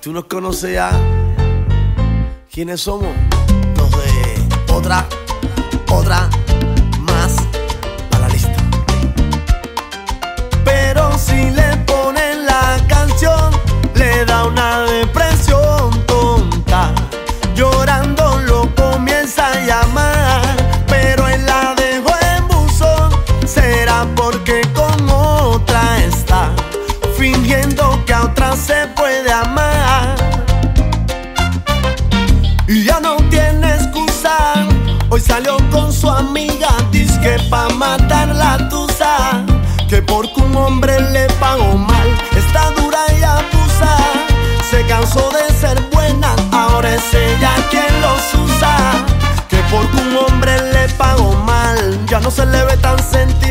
Tú nos conoces ya. ¿Quiénes somos? No sé. Otra, otra más a la lista. Pero si le ponen la canción, le da una amiga, dice que pa' matar la tusa, que porque un hombre le pagó mal, está dura y abusa. Se cansó de ser buena, ahora es ella quien los usa. Que porque un hombre le pagó mal, ya no se le ve tan sentido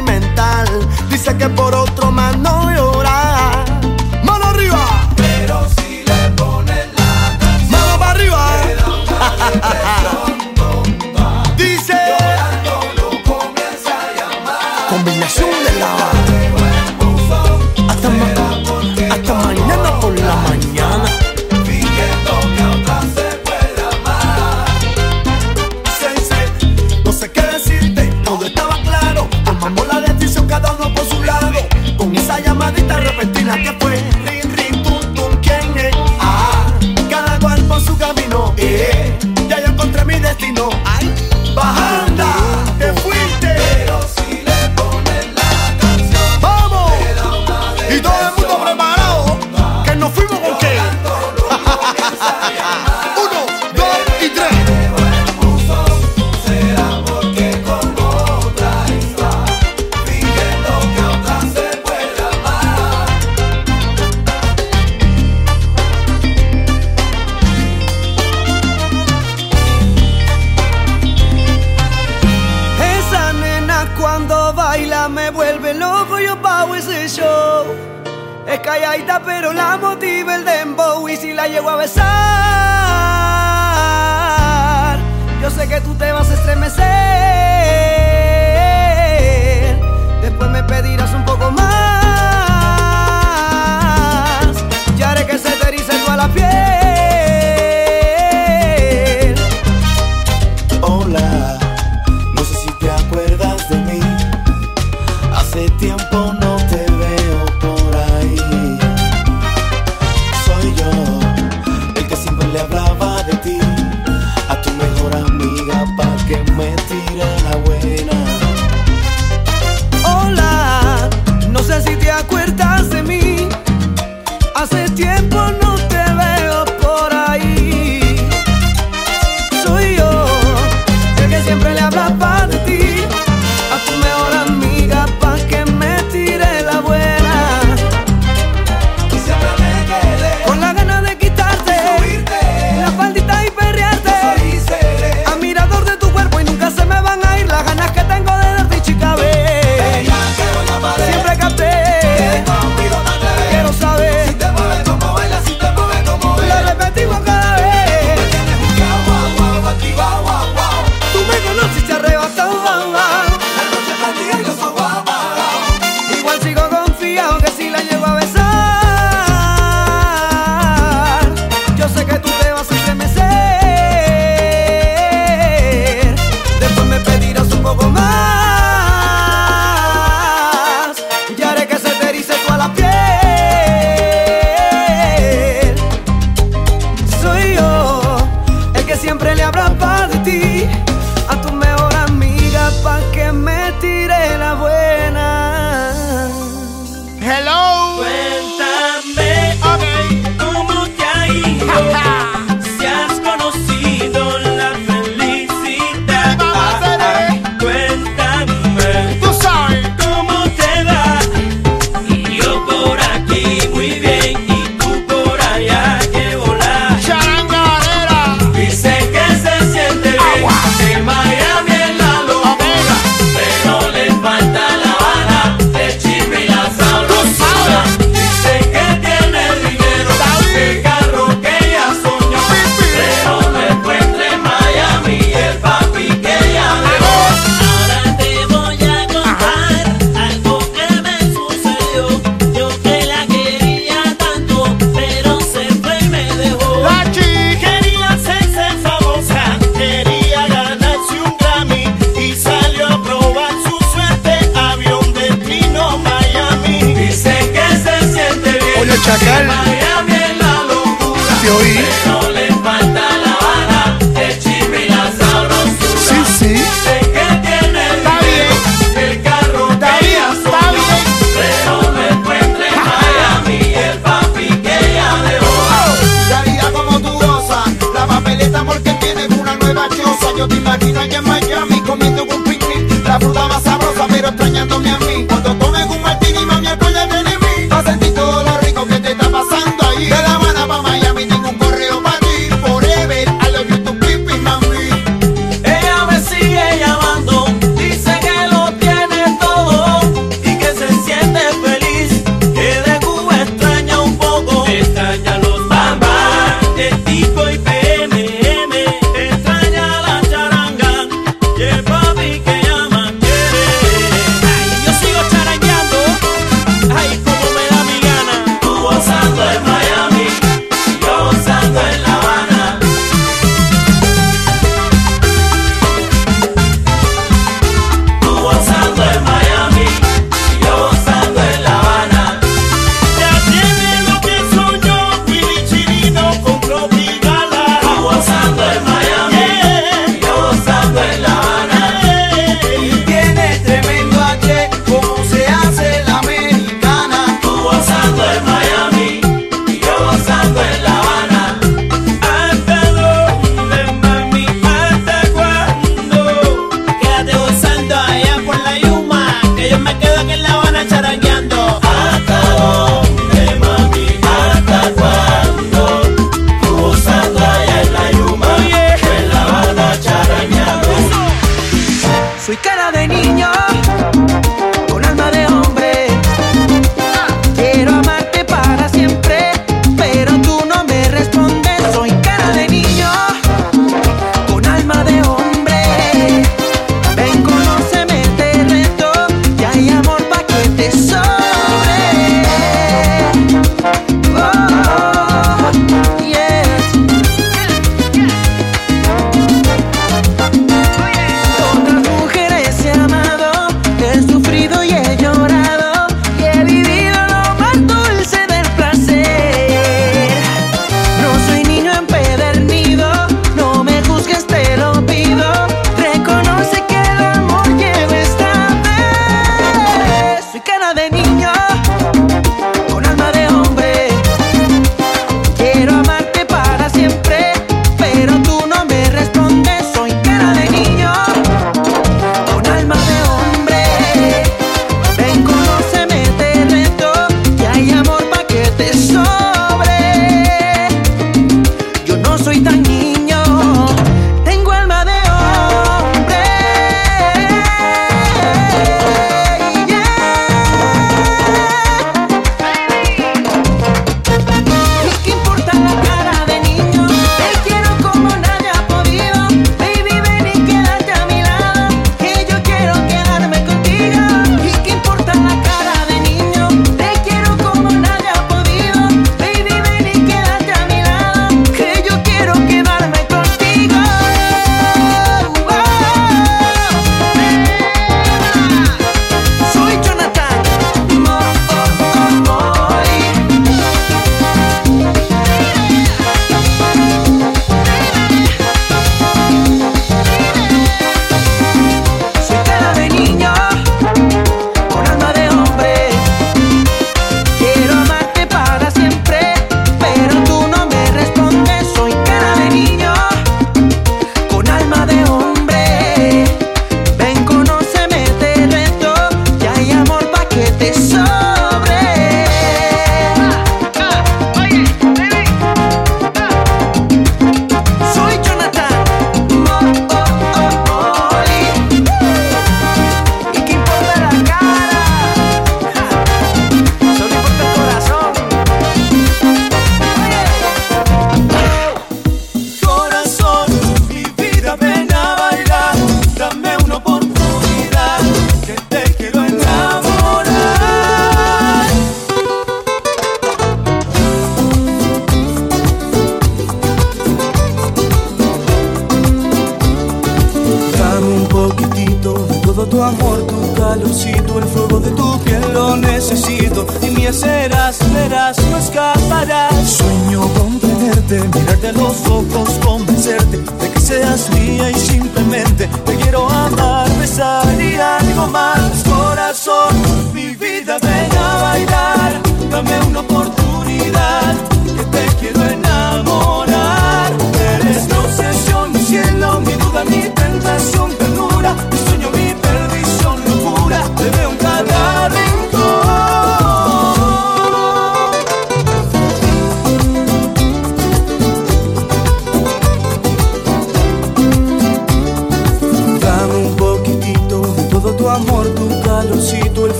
Chacal. Miami es la locura. Te oí. Pero le falta la Habana, el chisme y la sabrosura. Sí, sí. Sé que tiene el Está bien. el carro Está que bien, está. Pero no encuentra en Miami el papi que ella dejó. La vida como tú gozas, la papeleta porque tienes una nueva choza. Yo te imagino allá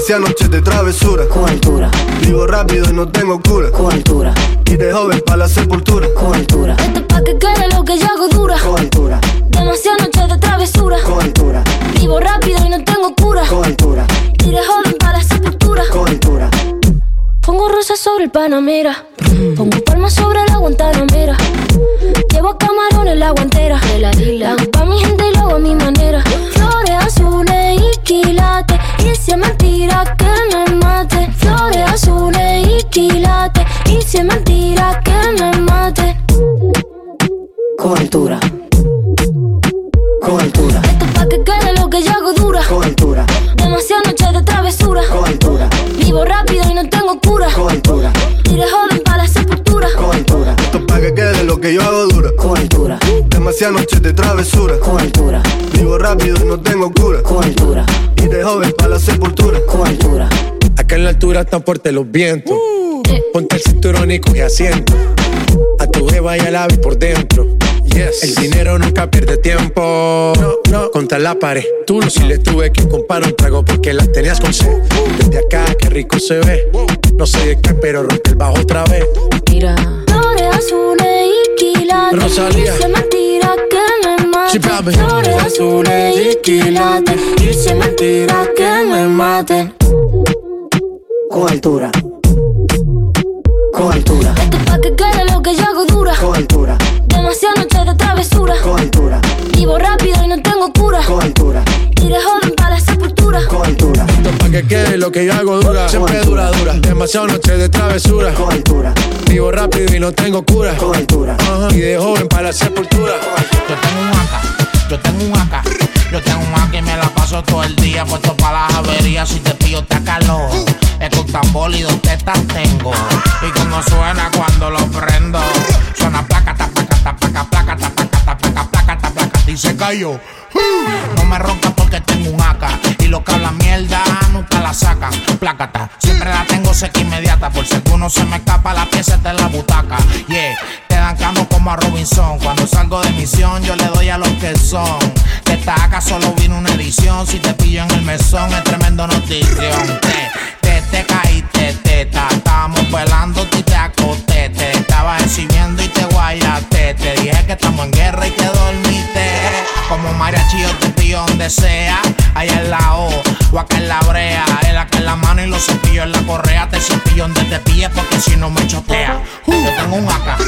Demasiadas noches de travesura. Cobertura. Vivo rápido y no tengo cura. Cobertura. Y de joven para la sepultura. Cobertura. Esto pa' que quede lo que yo hago dura. Cobertura. Demasiadas noches de travesura. Cobertura. Vivo rápido y no tengo cura. Cobertura. Y de joven para la sepultura. Cobertura. Pongo rosas sobre el Panamera. Pongo palmas sobre la Guantanamera. Llevo camarones la guantera. De la isla. Pa' mi gente y lo hago a mi manera azules y quilates. Y si es mentira que me mate. Flores azules y quilates. Y si es mentira que me mate. Con altura. Esto es pa' que quede lo que yo hago dura. Con altura. Demasiadas noches de travesura. Con. Vivo rápido y no tengo cura. Con altura. Tire joven para la sepultura. Con. Esto es pa' que quede lo que yo hago dura. Con. Demasiadas noches de travesura. Con altura. Vivo rápido, y no tengo cura. Con altura. Y de joven para la sepultura. Con altura. Acá en la altura están fuertes los vientos. Uh. Ponte el cinturón y coge asiento. A tu jeva y al ave por dentro el dinero nunca pierde tiempo. Contra la pared. Tú si le tuve que comprar un trago porque las tenías con sed. Desde acá, qué rico se ve. No sé de qué, pero rompe el bajo otra vez. Mira. Flores azules y quilates. Rosalía. Dice mentira que me Sí, maten. papi. Flores azules y quilates. Dice mentira que me maten. Con altura. Con altura. Esto es pa' que quede lo que yo hago dura. Con altura. Demasiadas altura. Vivo rápido y no tengo cura. Con altura. Iré joven para la sepultura. Con altura. Esto pa' que quede lo que yo hago dura. Siempre dura, dura. Demasiado noche de travesura. Con altura. Vivo rápido y no tengo cura. Con altura. Ajá. Y de joven para la sepultura. Yo tengo un acá, yo tengo un acá, yo tengo un acá y me la paso todo el día puesto para las averías. Si te pillo te calor, es con tambor y dos tetas tengo. Y como suena cuando lo prendo, suena placa, ta, placa, ta, placa, placa, y se cayó. No me roncas porque tengo un acá y lo que habla mierda nunca la sacan. Plácata, siempre la tengo seca inmediata por si alguno se me escapa la pieza está en la butaca. Yeah, te dan camo como a Robinson. Cuando salgo de misión yo le doy a los que son. De esta acá solo vino una edición. Si te pillo en el mesón es tremendo notición. Te, te, te caíste, teta. Estábamos velando y te acosté. Te estaba exhibiendo y te guayaste. Te dije que estamos en guerra y te dormiste. Como mariachi yo te pillo donde sea. Allá en la O o acá en la brea. El acá en la mano y los cepillos en la correa. Te cepillo donde te pille porque si no me chotea. Yo tengo un acá,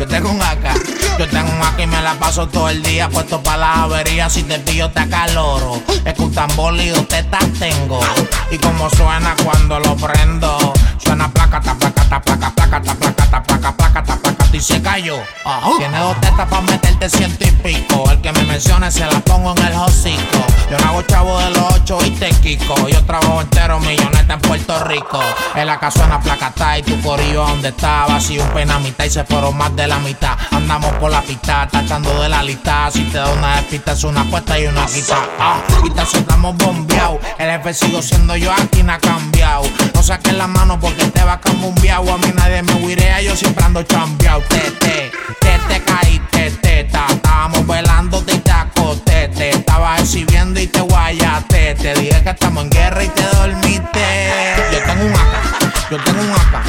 yo tengo un acá. Yo tengo un acá y me la paso todo el día puesto para las averías. Si te pillo te acaloro. Es que un tambor y tetas tengo. Y como suena cuando lo prendo. Suena placa, ta, placa, ta, placa, placa, ta, placa, ta, placa, placa, ta, placa, y se cayó. Tiene dos tetas para meterte ciento y pico. El que me mencione se la pongo en el hocico. Yo no hago chavo de los ocho y te quico. Yo trabajo entero milloneta en Puerto Rico. En la casa suena placata y tu corillo donde estaba. Si un pena mitad y se fueron más de la mitad. Andamos por la pista, tachando de la lista. Si te da una despista es una apuesta y una quita. Ah, y te soltamos bombeado. El jefe sigo siendo yo, aquí no ha cambiado. No saques la mano porque te va a cambiado. A mí nadie me huirea, yo siempre ando chambeado. Te, te, te, te caíste, teta. Estábamos velando y te acosté. Te estaba exhibiendo y te guayaste. Te dije que estamos en guerra y te dormiste. Yo tengo un acá.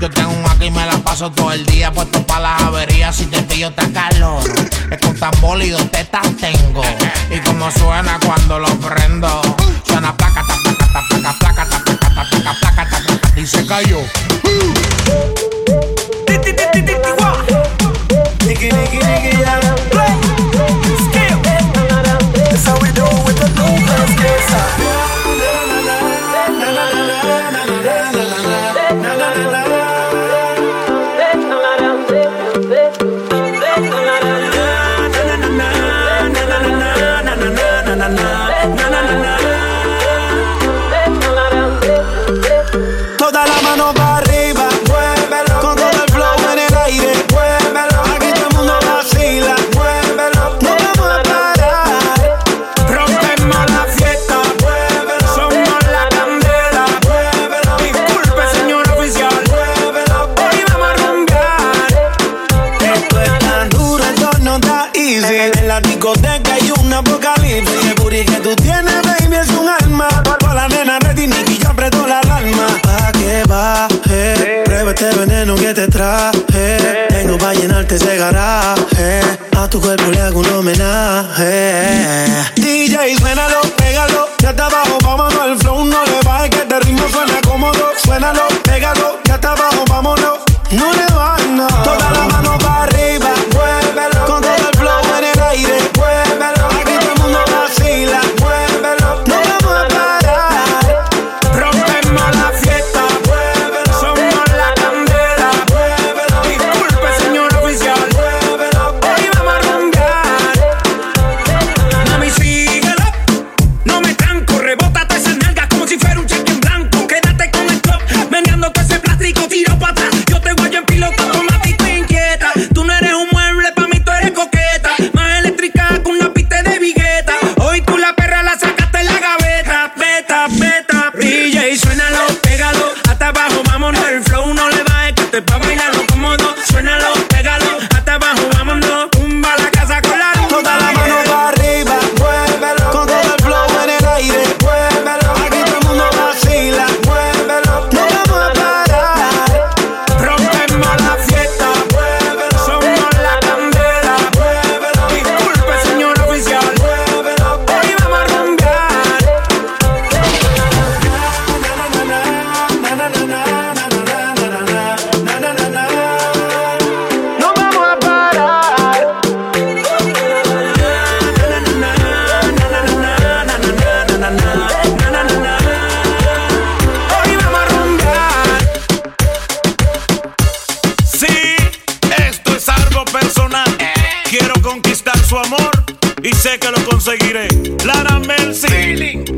Yo tengo un acá y me la paso todo el día puesto para las averías. Si te pillo te calor. Es con tambor y dos tetas tengo. Y como suena cuando lo prendo. Suena placa, ta, placa, ta, placa, placa, ta, placa, ta, placa, placa, ta, placa, y se cayó. Nigga, nigga, yeah. Suénalo, pégalo. Ya está abajo, vámonos. El flow no le baje, que este ritmo suena cómodo. Suénalo, pégalo. Ya está abajo, vámonos. No le feeling.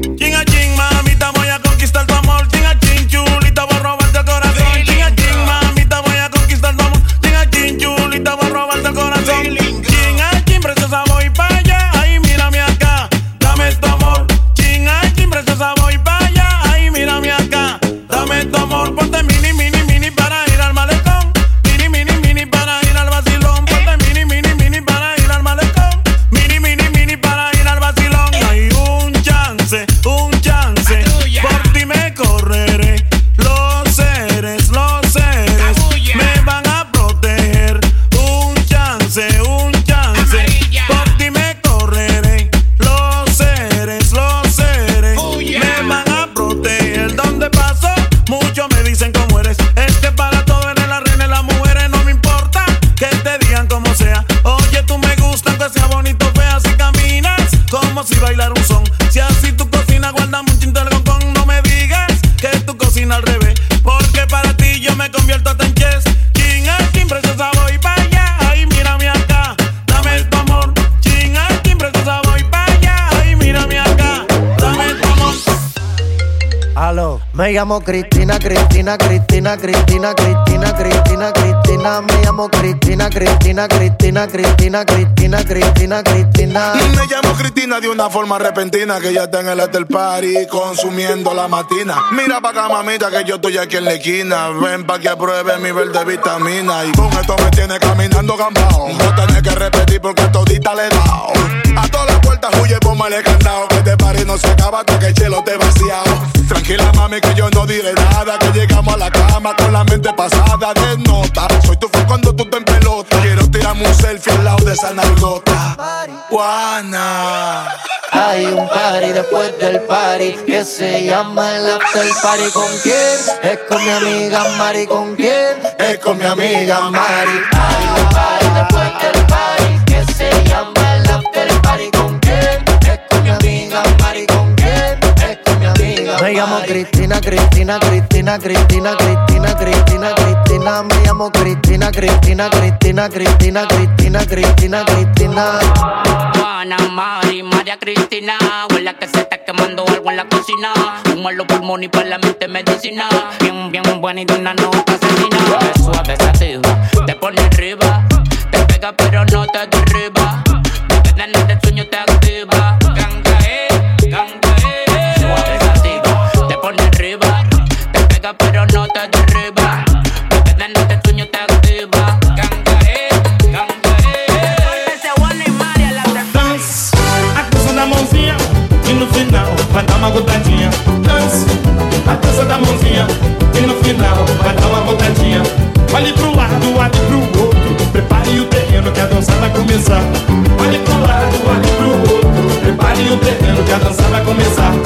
Me llamo Cristina, Cristina, Cristina, Cristina, Cristina, Cristina, Cristina, me llamo Cristina, Cristina, Cristina, Cristina, Cristina, Cristina, Cristina. Me llamo Cristina de una forma repentina que ya está en el after party consumiendo la matina. Mira pa' acá, mamita, que yo estoy aquí en la esquina. Ven pa' que pruebe mi verde vitamina. Y con esto me tiene caminando gambao. No tenés que repetir porque todita le he dado. A todas las puertas huye, póngale candado. Que este party no se acaba hasta que el chelo te vaciado. Tranquila, mami, que yo no diré nada. Que llegamos a la cama con la mente pasada de nota. Soy tu fan cuando tú te en pelota. Quiero tirarme un selfie al lado de esa nalgota. Juana. Hay un party después del party que se llama el after party. ¿Con quién? Es con mi amiga Mari. ¿Con quién? Es con mi amiga Mari. Hay un party después del party llamo Cristina, Cristina, Cristina, Cristina, Cristina, Cristina, Cristina. Me llamo Cristina, Cristina, Cristina, Cristina, Cristina, Cristina, Cristina. Juana, Mari, María Cristina. Huele que se está quemando algo en la cocina. Un malo pulmón y para la mente medicina. Bien, bien buena y de una nota asesina. Es suave, sativa, te pone arriba. Te pega pero no te derriba. Te quedas en el sueño, te activa. Ganga, eh, te derriba. Te quedas en el sueño, te activa. Eh, ganga, eh. Ese y María, la Dance, a dança da mãozinha e no final vai dar uma gotadinha. Dance, a dança da mãozinha e no final vai dar uma gotadinha. Olhe pro lado, olhe pro outro, prepare o terreno que a dança vai começar. Olhe pro lado, olhe pro outro, prepare o terreno que a dança vai começar.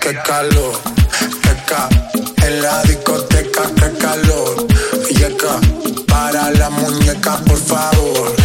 qué calor, teca. En la discoteca, qué calor, yeca. Para la muñeca, por favor.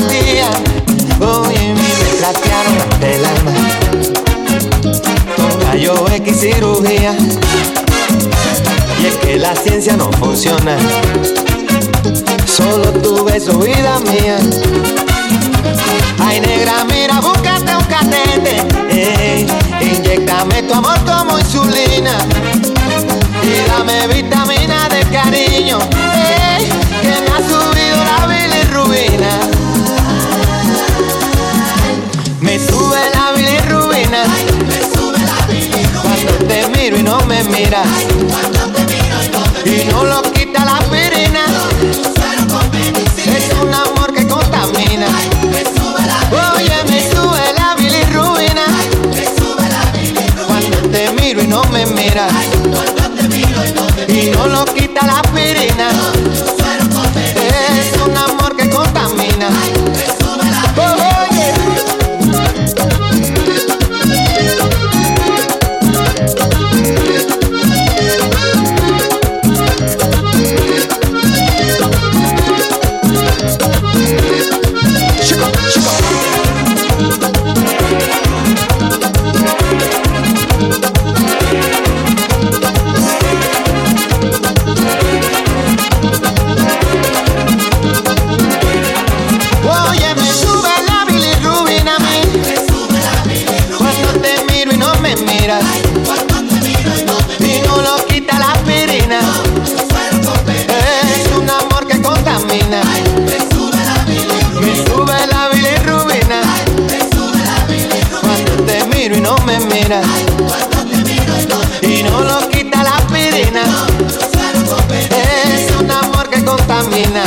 Latía. Oye, me trastearon ante el alma con rayo X cirugía. Y es que la ciencia no funciona, solo tu beso, vida mía. Ay, negra, mira, búscate un catete. Ey, inyectame tu amor como insulina. Y dame vitamina de cariño. Que me ha subido la bilirrubina. Me sube la bilirrubina. Cuando te miro y no me miras. Y no lo quita la aspirina. Es un amor que contamina. Oye, me sube la bilirrubina. Cuando te miro y no me miras. Y no lo quita la aspirina. Es Y no lo quita la aspirina. Es un amor que contamina.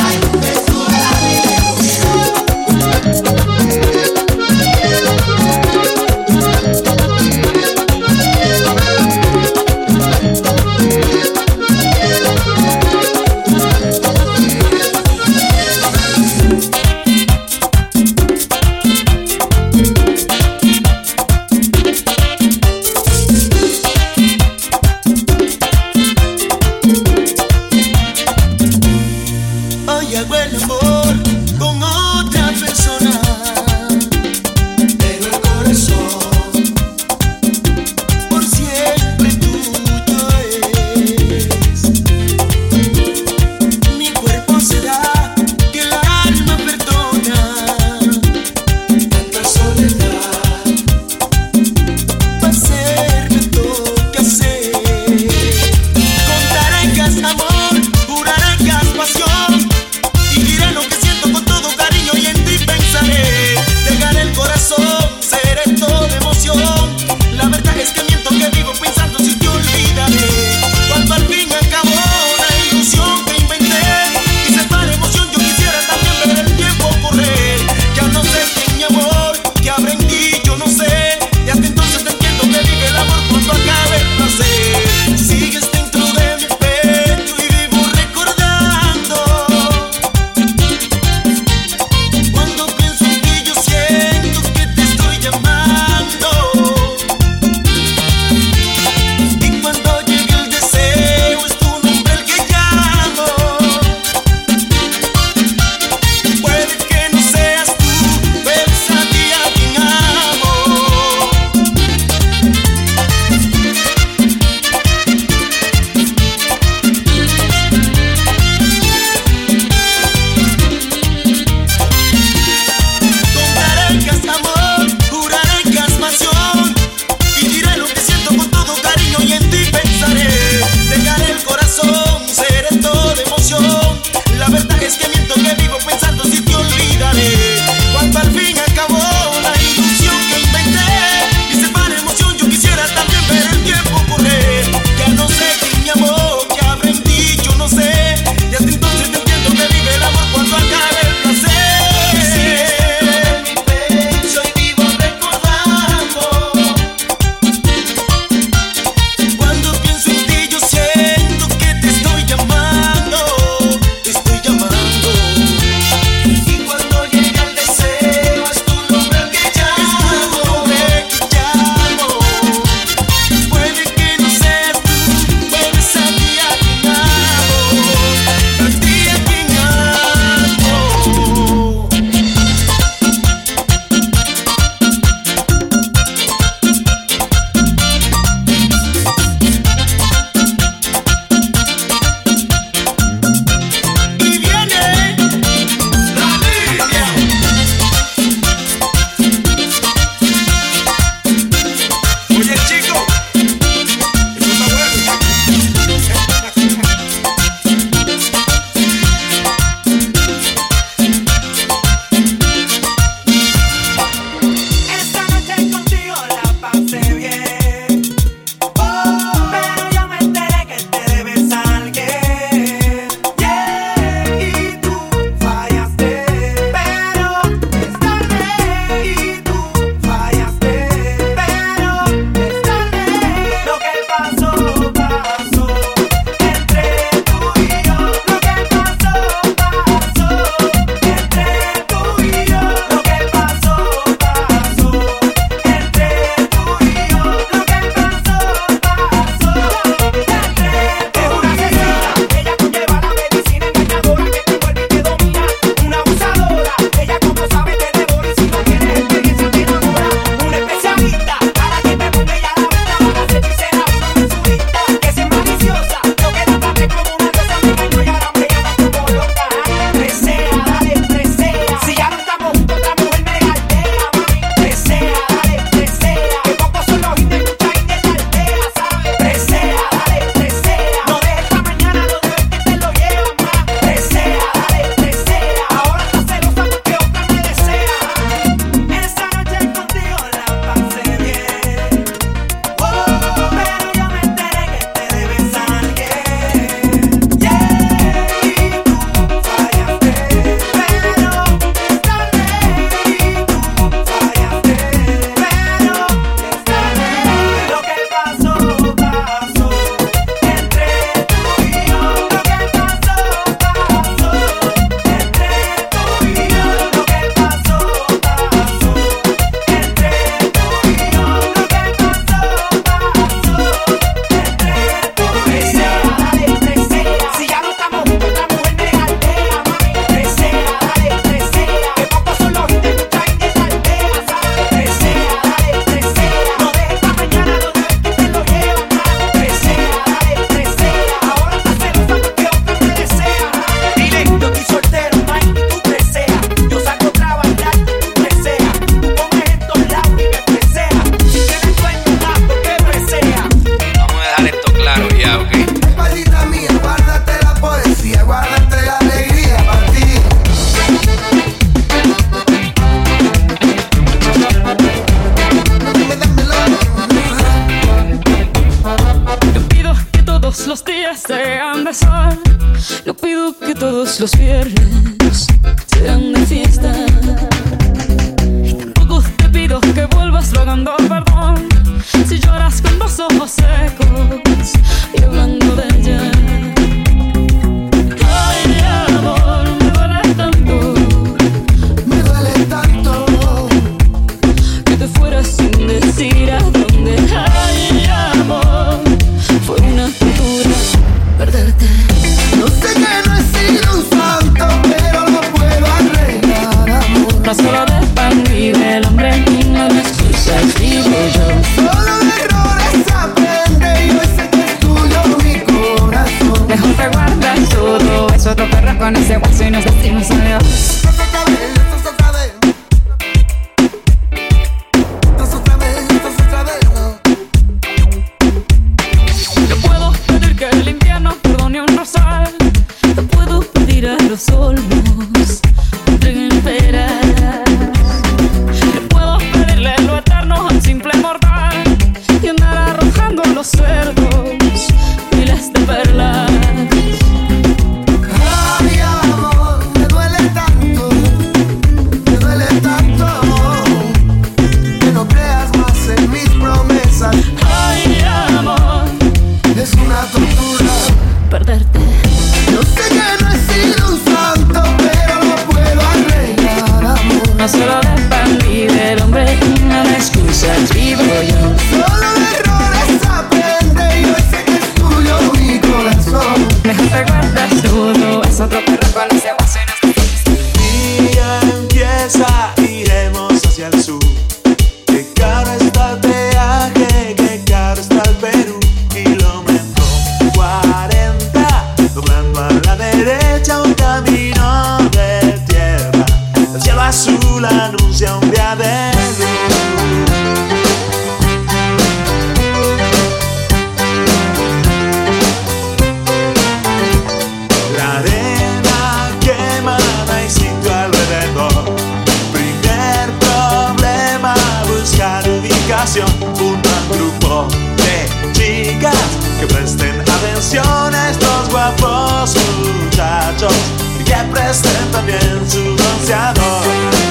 un gran grupo de chicas que presten atención a estos guapos muchachos y que presten también su bronceador.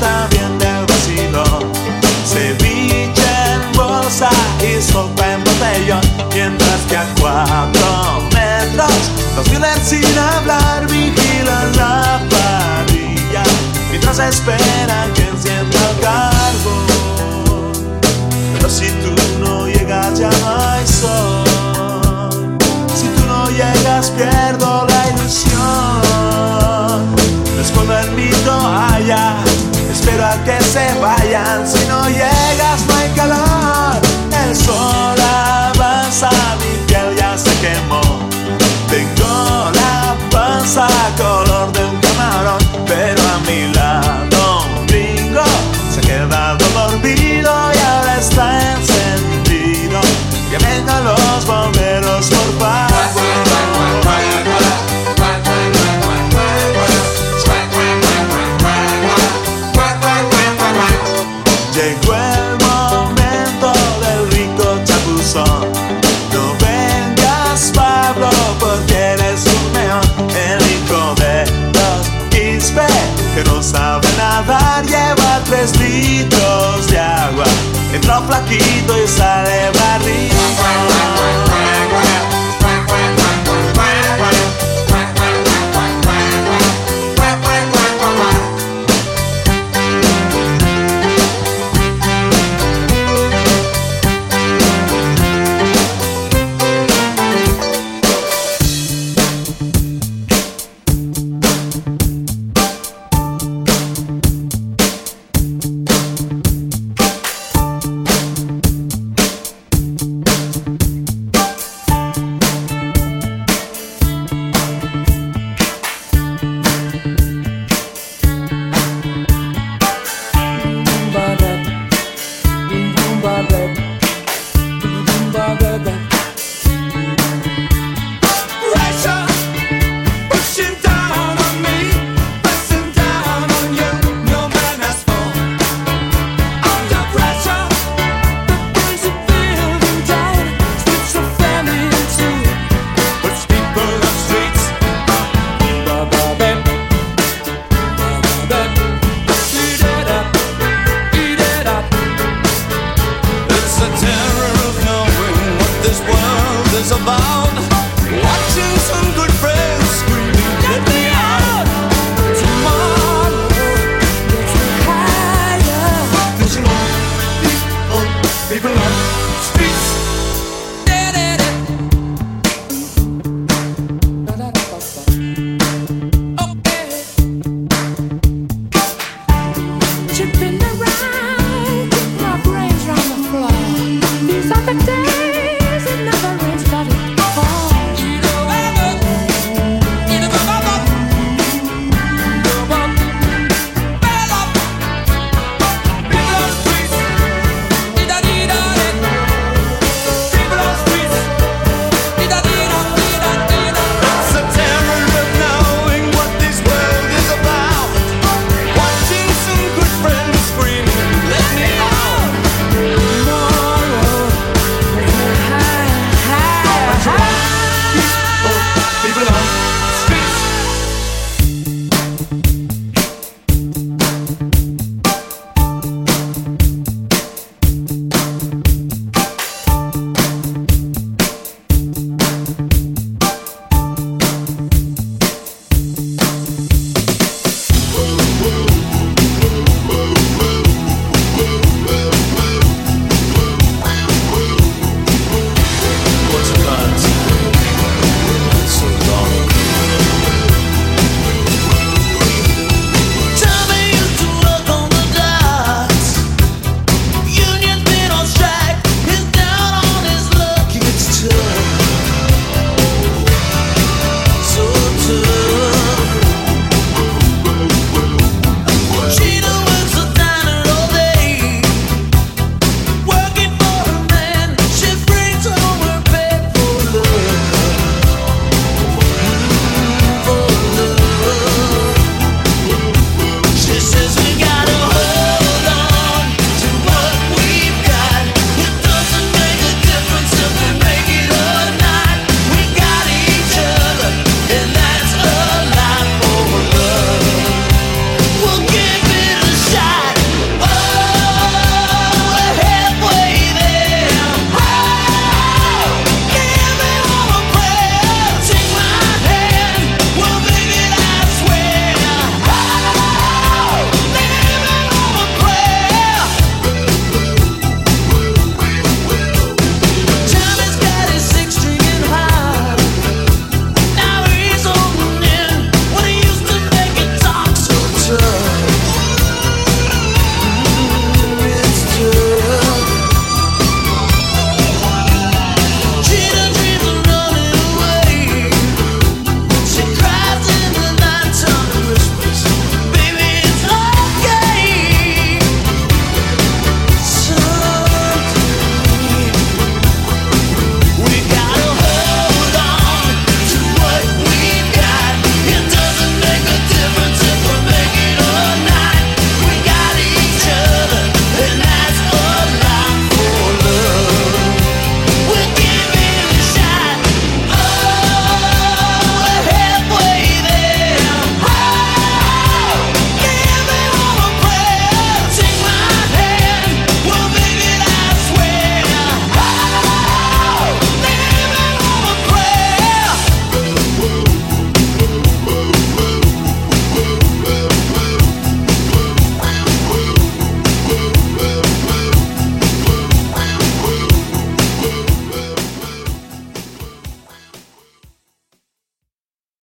también del vecino. Ceviche en bolsa y sopa en botellón, mientras que acuado sin hablar, vigilan la parrilla Mientras esperan que encienda el carbón. Pero si tú no llegas ya no hay sol. Si tú no llegas pierdo la ilusión. No escondo el mito allá Espero a que se vayan. Si no llegas no